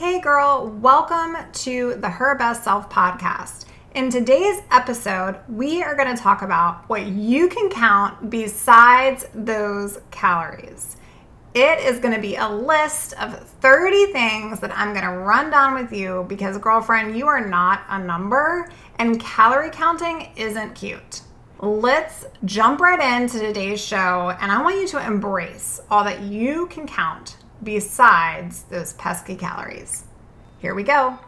Hey, girl, welcome to the Her Best Self podcast. In today's episode, we are going to talk about what you can count besides those calories. It is going to be a list of 30 things that I'm going to run down with you because, girlfriend, you are not a number and calorie counting isn't cute. Let's jump right into today's show, and I want you to embrace all that you can count besides those pesky calories. Here we go.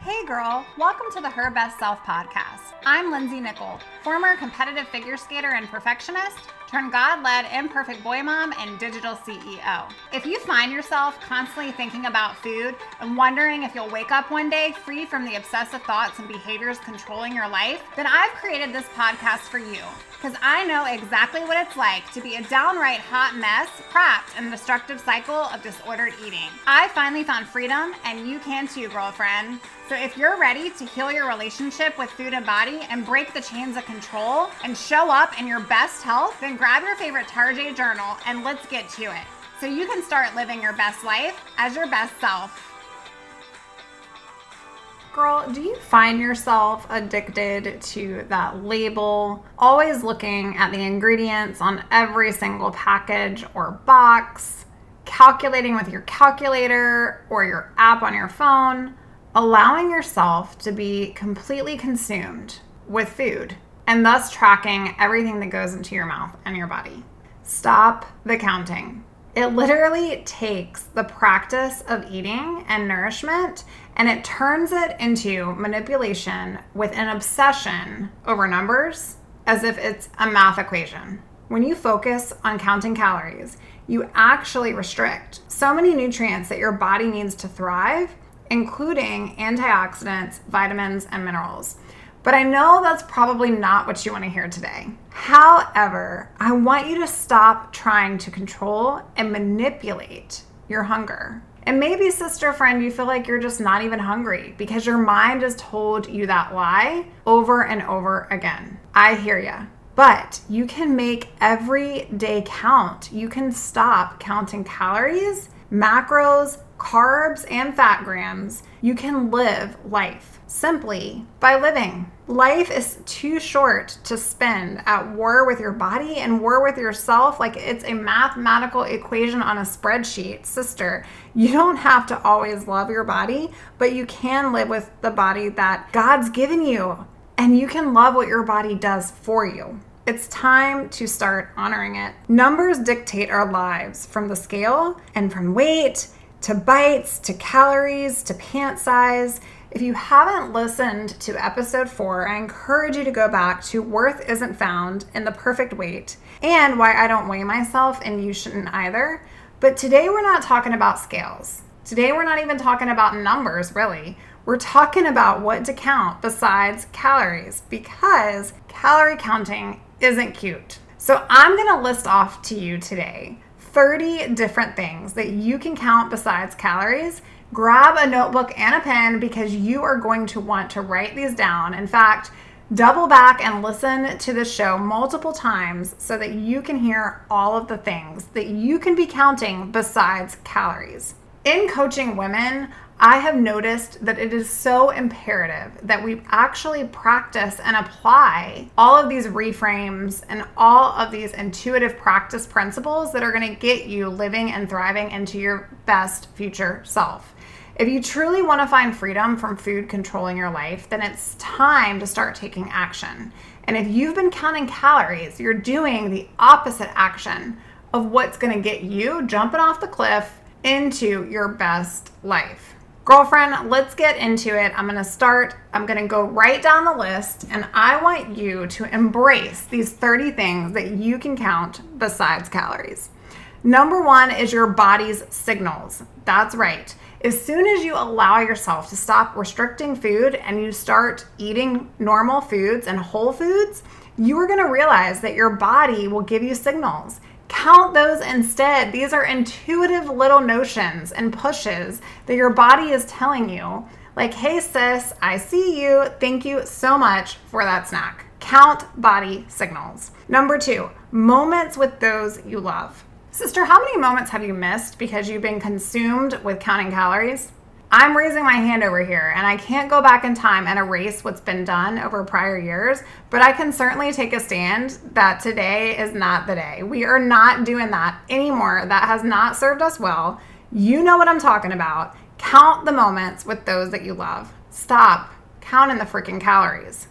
Hey girl, welcome to the Her Best Self podcast. I'm Lindsey Nichol, former competitive figure skater and perfectionist turn God led imperfect boy mom and digital CEO. If you find yourself constantly thinking about food and wondering if you'll wake up one day free from the obsessive thoughts and behaviors controlling your life, then I've created this podcast for you because I know exactly what it's like to be a downright hot mess trapped in a destructive cycle of disordered eating. I finally found freedom, and you can too, girlfriend. So if you're ready to heal your relationship with food and body and break the chains of control and show up in your best health, then grab your favorite Tarjay journal and let's get to it. So you can start living your best life as your best self. Girl, do you find yourself addicted to that label? Always looking at the ingredients on every single package or box, calculating with your calculator or your app on your phone? allowing yourself to be completely consumed with food and thus tracking everything that goes into your mouth and your body. Stop the counting. It literally takes the practice of eating and nourishment and it turns it into manipulation with an obsession over numbers as if it's a math equation. When you focus on counting calories, you actually restrict so many nutrients that your body needs to thrive including antioxidants, vitamins, and minerals. But I know that's probably not what you want to hear today. However, I want you to stop trying to control and manipulate your hunger. And maybe, sister friend, you feel like you're just not even hungry because your mind has told you that lie over and over again. I hear ya. But you can make every day count. You can stop counting calories, macros, carbs, and fat grams, you can live life simply by living. Life is too short to spend at war with your body and war with yourself like it's a mathematical equation on a spreadsheet. Sister, you don't have to always love your body, but you can live with the body that God's given you. And you can love what your body does for you. It's time to start honoring it. Numbers dictate our lives from the scale and from weight to bites, to calories, to pant size. If you haven't listened to episode four, I encourage you to go back to Worth Isn't Found in the Perfect Weight and Why I Don't Weigh Myself and You Shouldn't Either. But today we're not talking about scales. Today we're not even talking about numbers, really. We're talking about what to count besides calories because calorie counting isn't cute. So I'm to list off to you today 30 different things that you can count besides calories. Grab a notebook and a pen because you are going to want to write these down. In fact, double back and listen to the show multiple times so that you can hear all of the things that you can be counting besides calories. In coaching women, I have noticed that it is so imperative that we actually practice and apply all of these reframes and all of these intuitive practice principles that are going to get you living and thriving into your best future self. If you truly want to find freedom from food controlling your life, then it's time to start taking action. And if you've been counting calories, you're doing the opposite action of what's going to get you jumping off the cliff into your best life. Girlfriend, let's get into it. I'm going to start, I'm going to go right down the list, and I want you to embrace these 30 things that you can count besides calories. Number one is your body's signals. That's right. As soon as you allow yourself to stop restricting food and you start eating normal foods and whole foods, you are going to realize that your body will give you signals. Count those instead. These are intuitive little notions and pushes that your body is telling you, like, hey, sis, I see you. Thank you so much for that snack. Count body signals. Number two, moments with those you love. Sister, how many moments have you missed because you've been consumed with counting calories? I'm raising my hand over here, and I can't go back in time and erase what's been done over prior years, but I can certainly take a stand that today is not the day. We are not doing that anymore. That has not served us well. You know what I'm talking about. Count the moments with those that you love. Stop counting the freaking calories.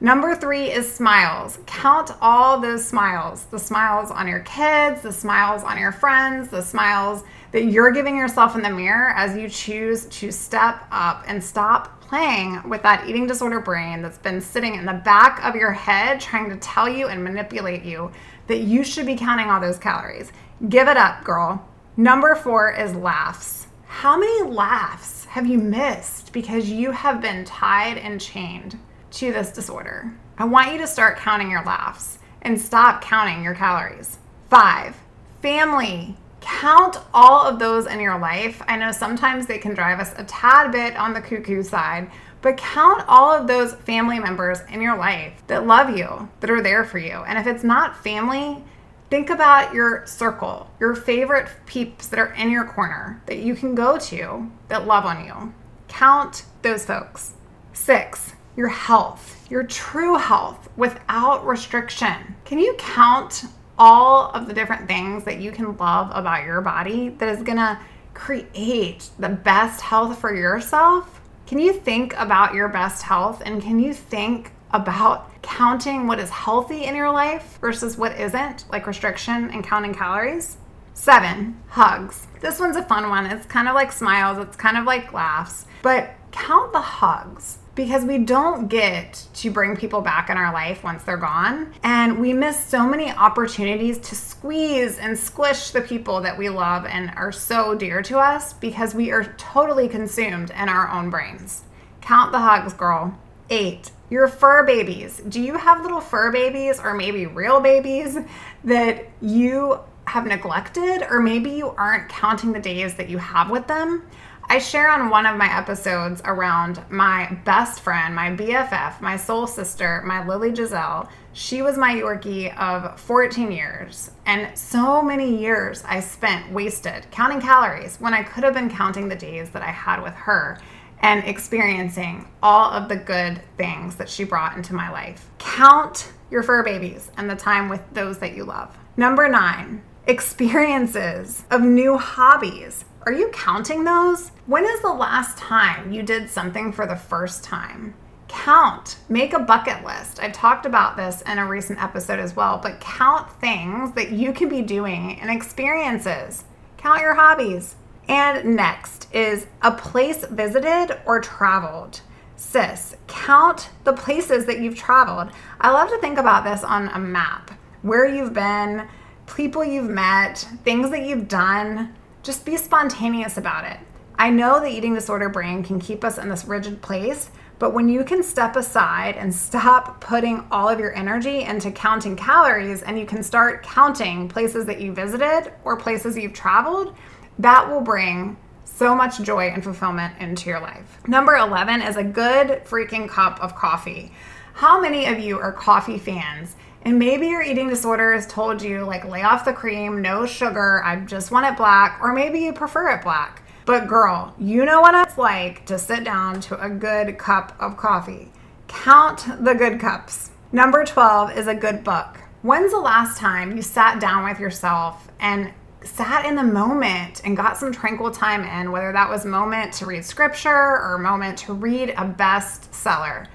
Number three is smiles. Count all those smiles the smiles on your kids, the smiles on your friends, the smiles that you're giving yourself in the mirror as you choose to step up and stop playing with that eating disorder brain that's been sitting in the back of your head trying to tell you and manipulate you that you should be counting all those calories. Give it up, girl. Number four is laughs. How many laughs have you missed because you have been tied and chained? to this disorder. I want you to start counting your laughs and stop counting your calories. Five, family. Count all of those in your life. I know sometimes they can drive us a tad bit on the cuckoo side, but count all of those family members in your life that love you, that are there for you. And if it's not family, think about your circle, your favorite peeps that are in your corner that you can go to that love on you. Count those folks. Six, your health, your true health without restriction. Can you count all of the different things that you can love about your body that is going to create the best health for yourself? Can you think about your best health and can you think about counting what is healthy in your life versus what isn't, like restriction and counting calories? Seven, hugs. This one's a fun one. It's kind of like smiles, it's kind of like laughs, but count the hugs because we don't get to bring people back in our life once they're gone. And we miss so many opportunities to squeeze and squish the people that we love and are so dear to us because we are totally consumed in our own brains. Count the hugs, girl. Eight, your fur babies. Do you have little fur babies or maybe real babies that you have neglected, or maybe you aren't counting the days that you have with them? I share on one of my episodes around my best friend, my BFF, my soul sister, my Lily Giselle. She was my Yorkie of 14 years. And so many years I spent wasted counting calories when I could have been counting the days that I had with her and experiencing all of the good things that she brought into my life. Count your fur babies and the time with those that you love. Number nine, experiences of new hobbies. Are you counting those? When is the last time you did something for the first time? Count, make a bucket list. I've talked about this in a recent episode as well, but count things that you can be doing and experiences. Count your hobbies. And next is a place visited or traveled. Sis, count the places that you've traveled. I love to think about this on a map where you've been, people you've met, things that you've done just be spontaneous about it. I know the eating disorder brain can keep us in this rigid place, but when you can step aside and stop putting all of your energy into counting calories and you can start counting places that you visited or places you've traveled, that will bring so much joy and fulfillment into your life. Number 11 is a good freaking cup of coffee. How many of you are coffee fans? And maybe your eating disorder has told you, like, lay off the cream, no sugar, I just want it black, or maybe you prefer it black. But, girl, you know what it's like to sit down to a good cup of coffee. Count the good cups. Number 12 is a good book. When's the last time you sat down with yourself and sat in the moment and got some tranquil time in, whether that was moment to read scripture or moment to read a bestseller?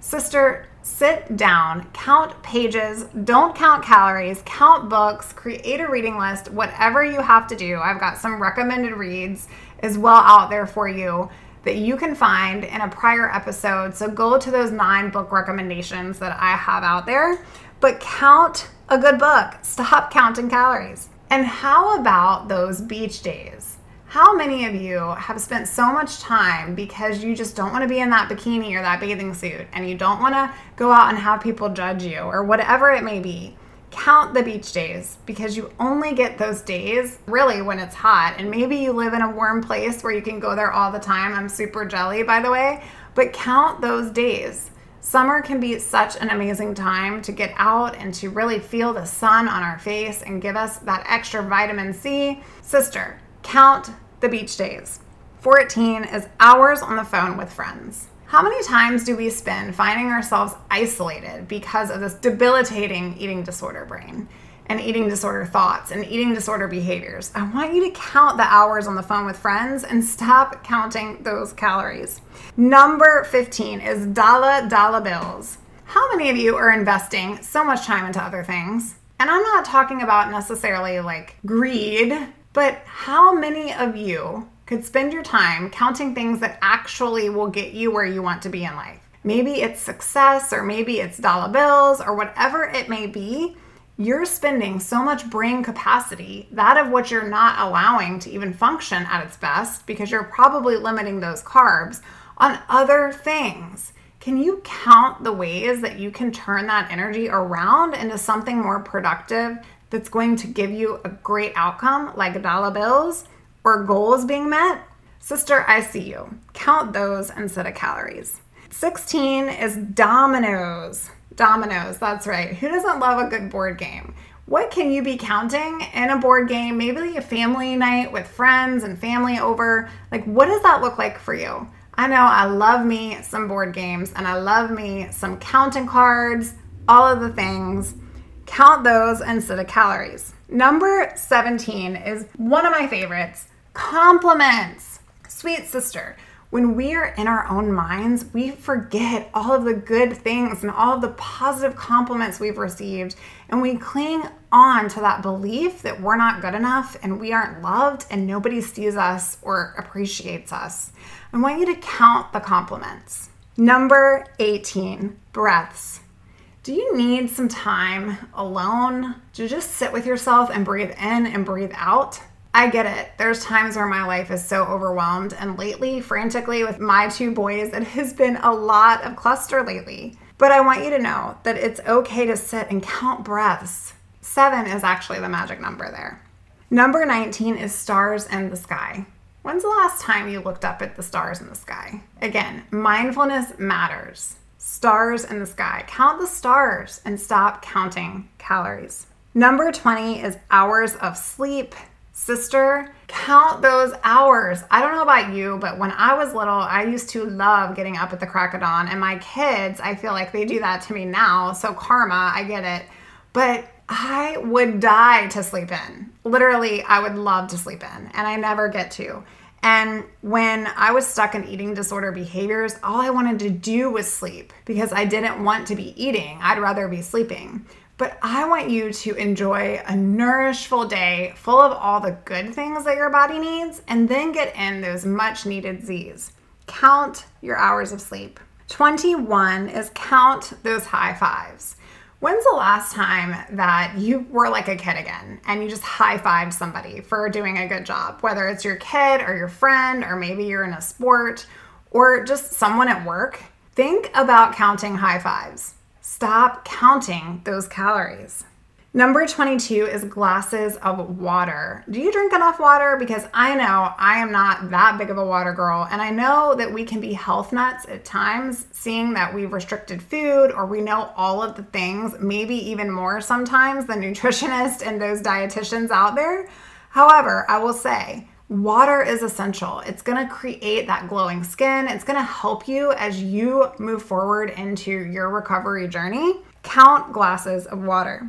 Sister, sit down, count pages, don't count calories, count books, create a reading list, whatever you have to do. I've got some recommended reads as well out there for you that you can find in a prior episode. So go to those nine book recommendations that I have out there, but count a good book. Stop counting calories. And how about those beach days? How many of you have spent so much time because you just don't want to be in that bikini or that bathing suit and you don't want to go out and have people judge you or whatever it may be? Count the beach days because you only get those days really when it's hot. And maybe you live in a warm place where you can go there all the time. I'm super jelly, by the way, but count those days. Summer can be such an amazing time to get out and to really feel the sun on our face and give us that extra vitamin C. Sister, count the beach days. 14 is hours on the phone with friends. How many times do we spend finding ourselves isolated because of this debilitating eating disorder brain and eating disorder thoughts and eating disorder behaviors? I want you to count the hours on the phone with friends and stop counting those calories. Number 15 is dollar dollar bills. How many of you are investing so much time into other things? And I'm not talking about necessarily like greed, but how many of you could spend your time counting things that actually will get you where you want to be in life. Maybe it's success, or maybe it's dollar bills, or whatever it may be. You're spending so much brain capacity, that of what you're not allowing to even function at its best, because you're probably limiting those carbs on other things. Can you count the ways that you can turn that energy around into something more productive that's going to give you a great outcome, like dollar bills? or goals being met, sister, I see you. Count those instead of calories. 16 is dominoes. Dominoes, that's right. Who doesn't love a good board game? What can you be counting in a board game? Maybe a family night with friends and family over. Like, what does that look like for you? I know I love me some board games and I love me some counting cards, all of the things. Count those instead of calories. Number 17 is one of my favorites compliments. Sweet sister, when we are in our own minds, we forget all of the good things and all of the positive compliments we've received, and we cling on to that belief that we're not good enough and we aren't loved and nobody sees us or appreciates us. I want you to count the compliments. Number 18, breaths. Do you need some time alone to just sit with yourself and breathe in and breathe out? I get it. There's times where my life is so overwhelmed, and lately, frantically, with my two boys, it has been a lot of cluster lately. But I want you to know that it's okay to sit and count breaths. Seven is actually the magic number there. Number 19 is stars in the sky. When's the last time you looked up at the stars in the sky? Again, mindfulness matters. Stars in the sky. Count the stars and stop counting calories. Number 20 is hours of sleep sister, count those hours. I don't know about you, but when I was little, I used to love getting up at the crack of dawn. And my kids, I feel like they do that to me now. So, karma, I get it. But I would die to sleep in. Literally, I would love to sleep in, and I never get to. And when I was stuck in eating disorder behaviors, all I wanted to do was sleep because I didn't want to be eating. I'd rather be sleeping. But I want you to enjoy a nourishful day full of all the good things that your body needs and then get in those much needed Z's. Count your hours of sleep. 21 is count those high fives. When's the last time that you were like a kid again and you just high fived somebody for doing a good job? Whether it's your kid or your friend, or maybe you're in a sport or just someone at work. Think about counting high fives. Stop counting those calories. Number 22 is glasses of water. Do you drink enough water? Because I know I am not that big of a water girl, and I know that we can be health nuts at times, seeing that we've restricted food or we know all of the things, maybe even more sometimes than nutritionists and those dietitians out there. However, I will say, Water is essential. It's going to create that glowing skin. It's going to help you as you move forward into your recovery journey. Count glasses of water.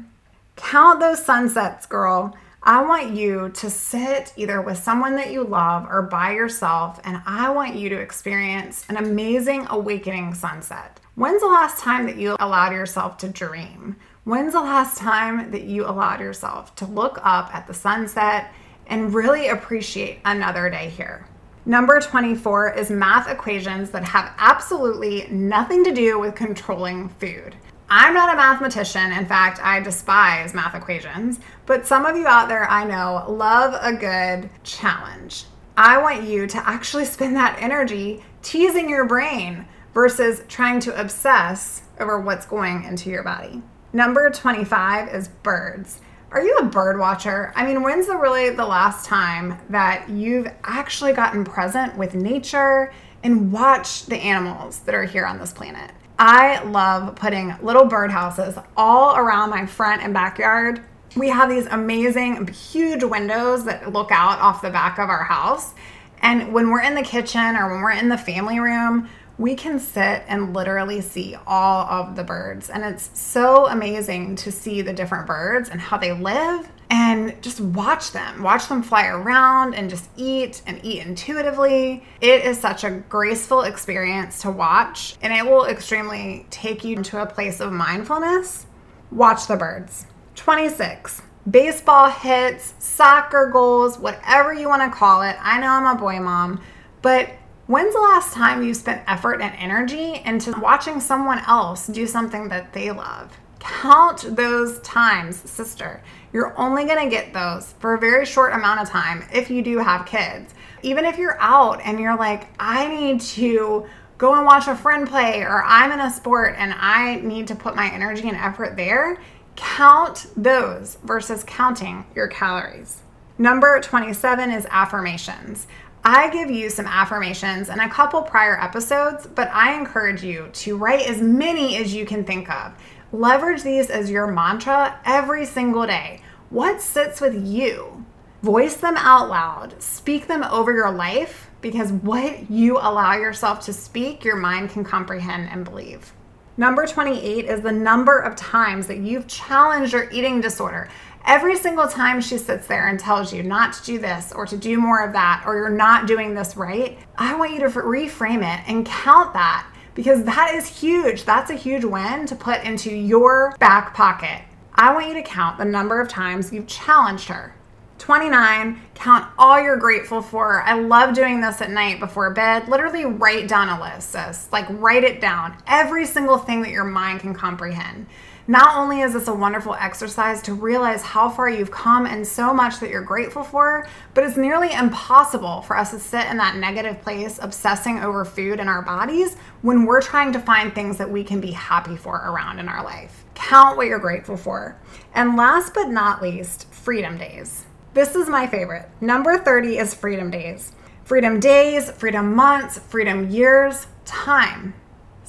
Count those sunsets, girl. I want you to sit either with someone that you love or by yourself, and I want you to experience an amazing awakening sunset. When's the last time that you allowed yourself to dream? When's the last time that you allowed yourself to look up at the sunset and really appreciate another day here. Number 24 is math equations that have absolutely nothing to do with controlling food. I'm not a mathematician. In fact, I despise math equations. But some of you out there I know love a good challenge. I want you to actually spend that energy teasing your brain versus trying to obsess over what's going into your body. Number 25 is birds. Are you a bird watcher? I mean, when's the really the last time that you've actually gotten present with nature and watched the animals that are here on this planet? I love putting little birdhouses all around my front and backyard. We have these amazing, huge windows that look out off the back of our house. And when we're in the kitchen or when we're in the family room, we can sit and literally see all of the birds. And it's so amazing to see the different birds and how they live and just watch them, watch them fly around and just eat and eat intuitively. It is such a graceful experience to watch, and it will extremely take you into a place of mindfulness. Watch the birds. 26. Baseball hits, soccer goals, whatever you want to call it. I know I'm a boy mom, but When's the last time you spent effort and energy into watching someone else do something that they love? Count those times, sister. You're only going to get those for a very short amount of time if you do have kids. Even if you're out and you're like, I need to go and watch a friend play, or I'm in a sport and I need to put my energy and effort there, count those versus counting your calories. Number 27 is affirmations. I give you some affirmations in a couple prior episodes, but I encourage you to write as many as you can think of. Leverage these as your mantra every single day. What sits with you? Voice them out loud, speak them over your life because what you allow yourself to speak, your mind can comprehend and believe. Number 28 is the number of times that you've challenged your eating disorder. Every single time she sits there and tells you not to do this or to do more of that or you're not doing this right, I want you to reframe it and count that because that is huge. That's a huge win to put into your back pocket. I want you to count the number of times you've challenged her. 29, count all you're grateful for. I love doing this at night before bed. Literally write down a list, sis. Like write it down. Every single thing that your mind can comprehend. Not only is this a wonderful exercise to realize how far you've come and so much that you're grateful for, but it's nearly impossible for us to sit in that negative place obsessing over food in our bodies when we're trying to find things that we can be happy for around in our life. Count what you're grateful for. And last but not least, freedom days. This is my favorite. Number 30 is freedom days. Freedom days, freedom months, freedom years, time.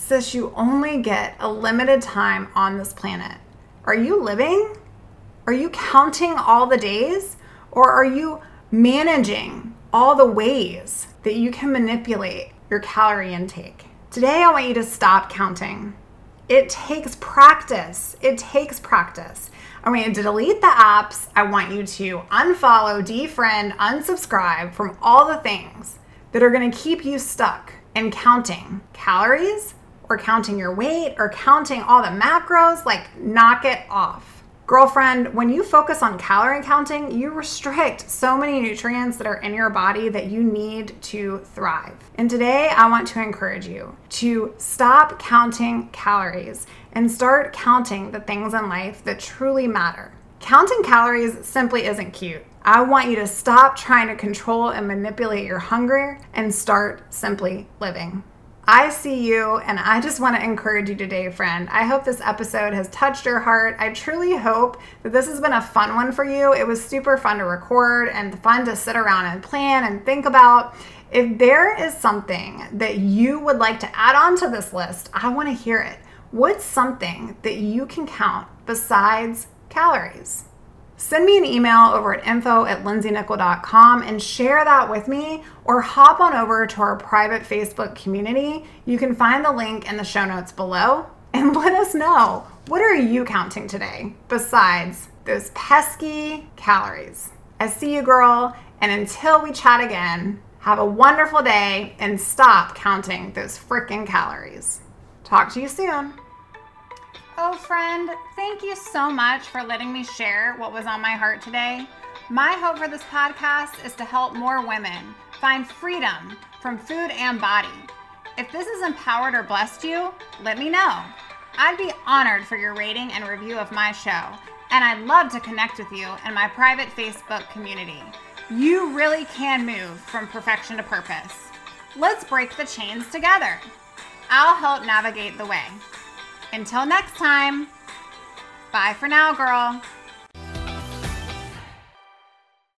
Sis, you only get a limited time on this planet. Are you living? Are you counting all the days? Or are you managing all the ways that you can manipulate your calorie intake? Today, I want you to stop counting. It takes practice. It takes practice. I want you to delete the apps. I want you to unfollow, defriend, unsubscribe from all the things that are going to keep you stuck in counting calories or counting your weight or counting all the macros, like knock it off. Girlfriend, when you focus on calorie counting, you restrict so many nutrients that are in your body that you need to thrive. And today, I want to encourage you to stop counting calories and start counting the things in life that truly matter. Counting calories simply isn't cute. I want you to stop trying to control and manipulate your hunger and start simply living. I see you, and I just want to encourage you today, friend. I hope this episode has touched your heart. I truly hope that this has been a fun one for you. It was super fun to record and fun to sit around and plan and think about. If there is something that you would like to add on to this list, I want to hear it. What's something that you can count besides calories? Send me an email over at info at lindseynichol.com and share that with me or hop on over to our private Facebook community. You can find the link in the show notes below and let us know what are you counting today besides those pesky calories. I see you, girl, and until we chat again, have a wonderful day and stop counting those freaking calories. Talk to you soon. Oh, friend, thank you so much for letting me share what was on my heart today. My hope for this podcast is to help more women find freedom from food and body. If this has empowered or blessed you, let me know. I'd be honored for your rating and review of my show, and I'd love to connect with you in my private Facebook community. You really can move from perfection to purpose. Let's break the chains together. I'll help navigate the way. Until next time, bye for now, girl.